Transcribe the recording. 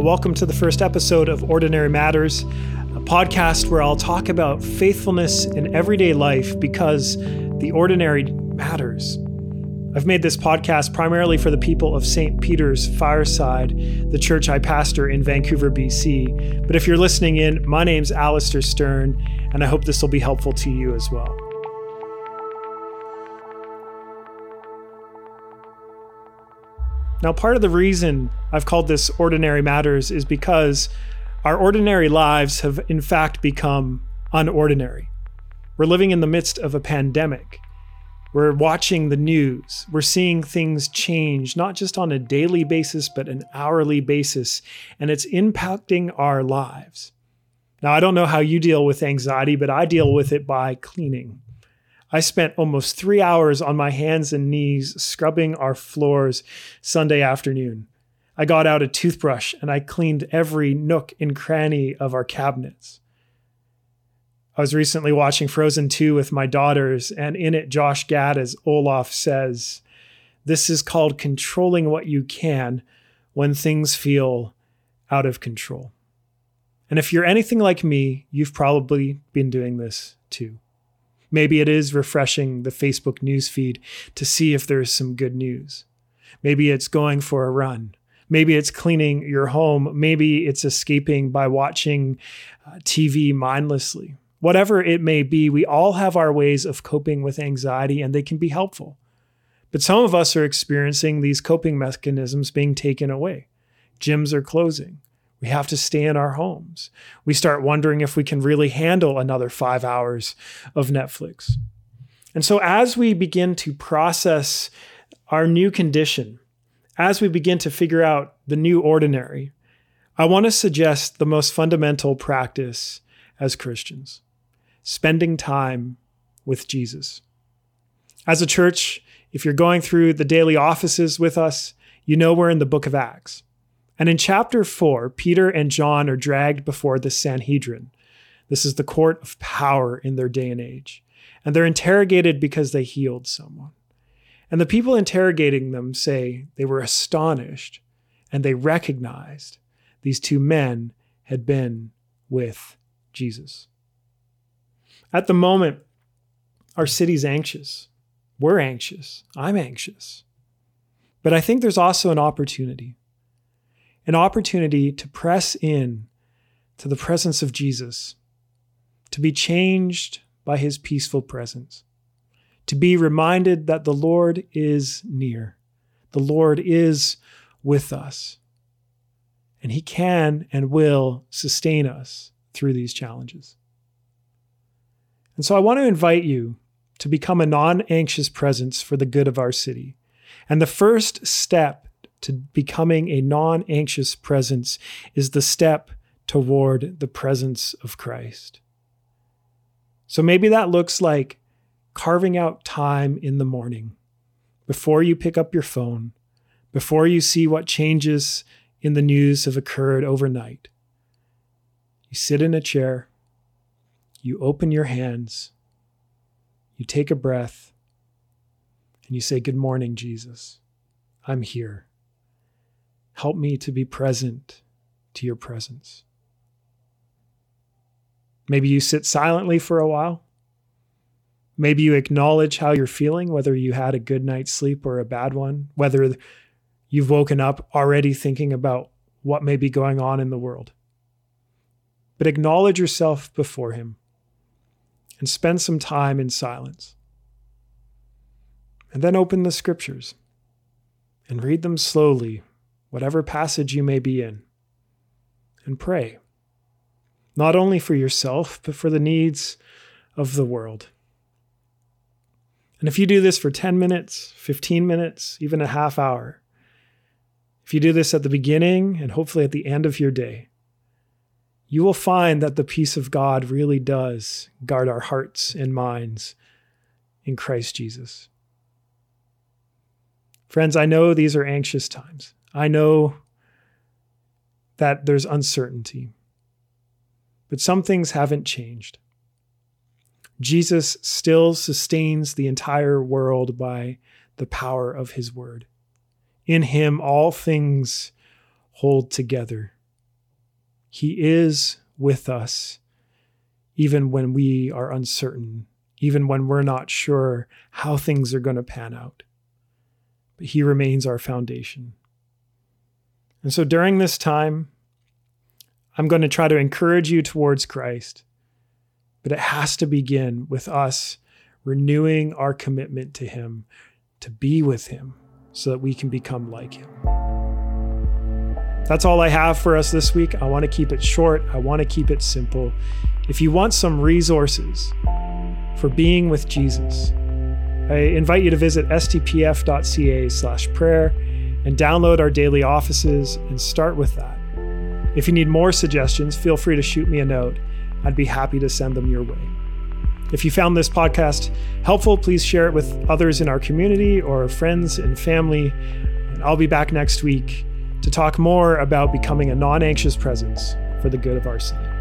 welcome to the first episode of Ordinary Matters, a podcast where I'll talk about faithfulness in everyday life because the ordinary matters. I've made this podcast primarily for the people of St. Peter's Fireside, the church I pastor in Vancouver, BC. But if you're listening in, my name's Alistair Stern, and I hope this will be helpful to you as well. Now, part of the reason I've called this Ordinary Matters is because our ordinary lives have, in fact, become unordinary. We're living in the midst of a pandemic. We're watching the news. We're seeing things change, not just on a daily basis, but an hourly basis, and it's impacting our lives. Now, I don't know how you deal with anxiety, but I deal with it by cleaning. I spent almost three hours on my hands and knees scrubbing our floors Sunday afternoon. I got out a toothbrush and I cleaned every nook and cranny of our cabinets. I was recently watching Frozen 2 with my daughters, and in it, Josh Gad, as Olaf says, This is called controlling what you can when things feel out of control. And if you're anything like me, you've probably been doing this too. Maybe it is refreshing the Facebook newsfeed to see if there's some good news. Maybe it's going for a run. Maybe it's cleaning your home. Maybe it's escaping by watching uh, TV mindlessly. Whatever it may be, we all have our ways of coping with anxiety and they can be helpful. But some of us are experiencing these coping mechanisms being taken away. Gyms are closing. We have to stay in our homes. We start wondering if we can really handle another five hours of Netflix. And so, as we begin to process our new condition, as we begin to figure out the new ordinary, I want to suggest the most fundamental practice as Christians spending time with Jesus. As a church, if you're going through the daily offices with us, you know we're in the book of Acts. And in chapter 4, Peter and John are dragged before the Sanhedrin. This is the court of power in their day and age. And they're interrogated because they healed someone. And the people interrogating them say they were astonished and they recognized these two men had been with Jesus. At the moment, our city's anxious. We're anxious. I'm anxious. But I think there's also an opportunity an opportunity to press in to the presence of Jesus, to be changed by his peaceful presence, to be reminded that the Lord is near, the Lord is with us, and he can and will sustain us through these challenges. And so I want to invite you to become a non anxious presence for the good of our city. And the first step to becoming a non anxious presence is the step toward the presence of Christ. So maybe that looks like carving out time in the morning before you pick up your phone, before you see what changes in the news have occurred overnight. You sit in a chair you open your hands, you take a breath, and you say, Good morning, Jesus. I'm here. Help me to be present to your presence. Maybe you sit silently for a while. Maybe you acknowledge how you're feeling, whether you had a good night's sleep or a bad one, whether you've woken up already thinking about what may be going on in the world. But acknowledge yourself before Him and spend some time in silence. And then open the scriptures and read them slowly, whatever passage you may be in, and pray, not only for yourself, but for the needs of the world. And if you do this for 10 minutes, 15 minutes, even a half hour, if you do this at the beginning and hopefully at the end of your day, you will find that the peace of God really does guard our hearts and minds in Christ Jesus. Friends, I know these are anxious times. I know that there's uncertainty, but some things haven't changed. Jesus still sustains the entire world by the power of his word. In him, all things hold together He is with us, even when we are uncertain, even when we're not sure how things are going to pan out. But He remains our foundation. And so during this time, I'm going to try to encourage you towards Christ, but it has to begin with us renewing our commitment to Him, to be with Him, so that we can become like Him. That's all I have for us this week. I want to keep it short, I want to keep it simple. If you want some resources for being with Jesus, I invite you to visit stpf.ca/prayer and download our daily offices and start with that. If you need more suggestions, feel free to shoot me a note. I'd be happy to send them your way. If you found this podcast helpful, please share it with others in our community or friends and family. And I'll be back next week to talk more about becoming a non anxious presence for the good of our city.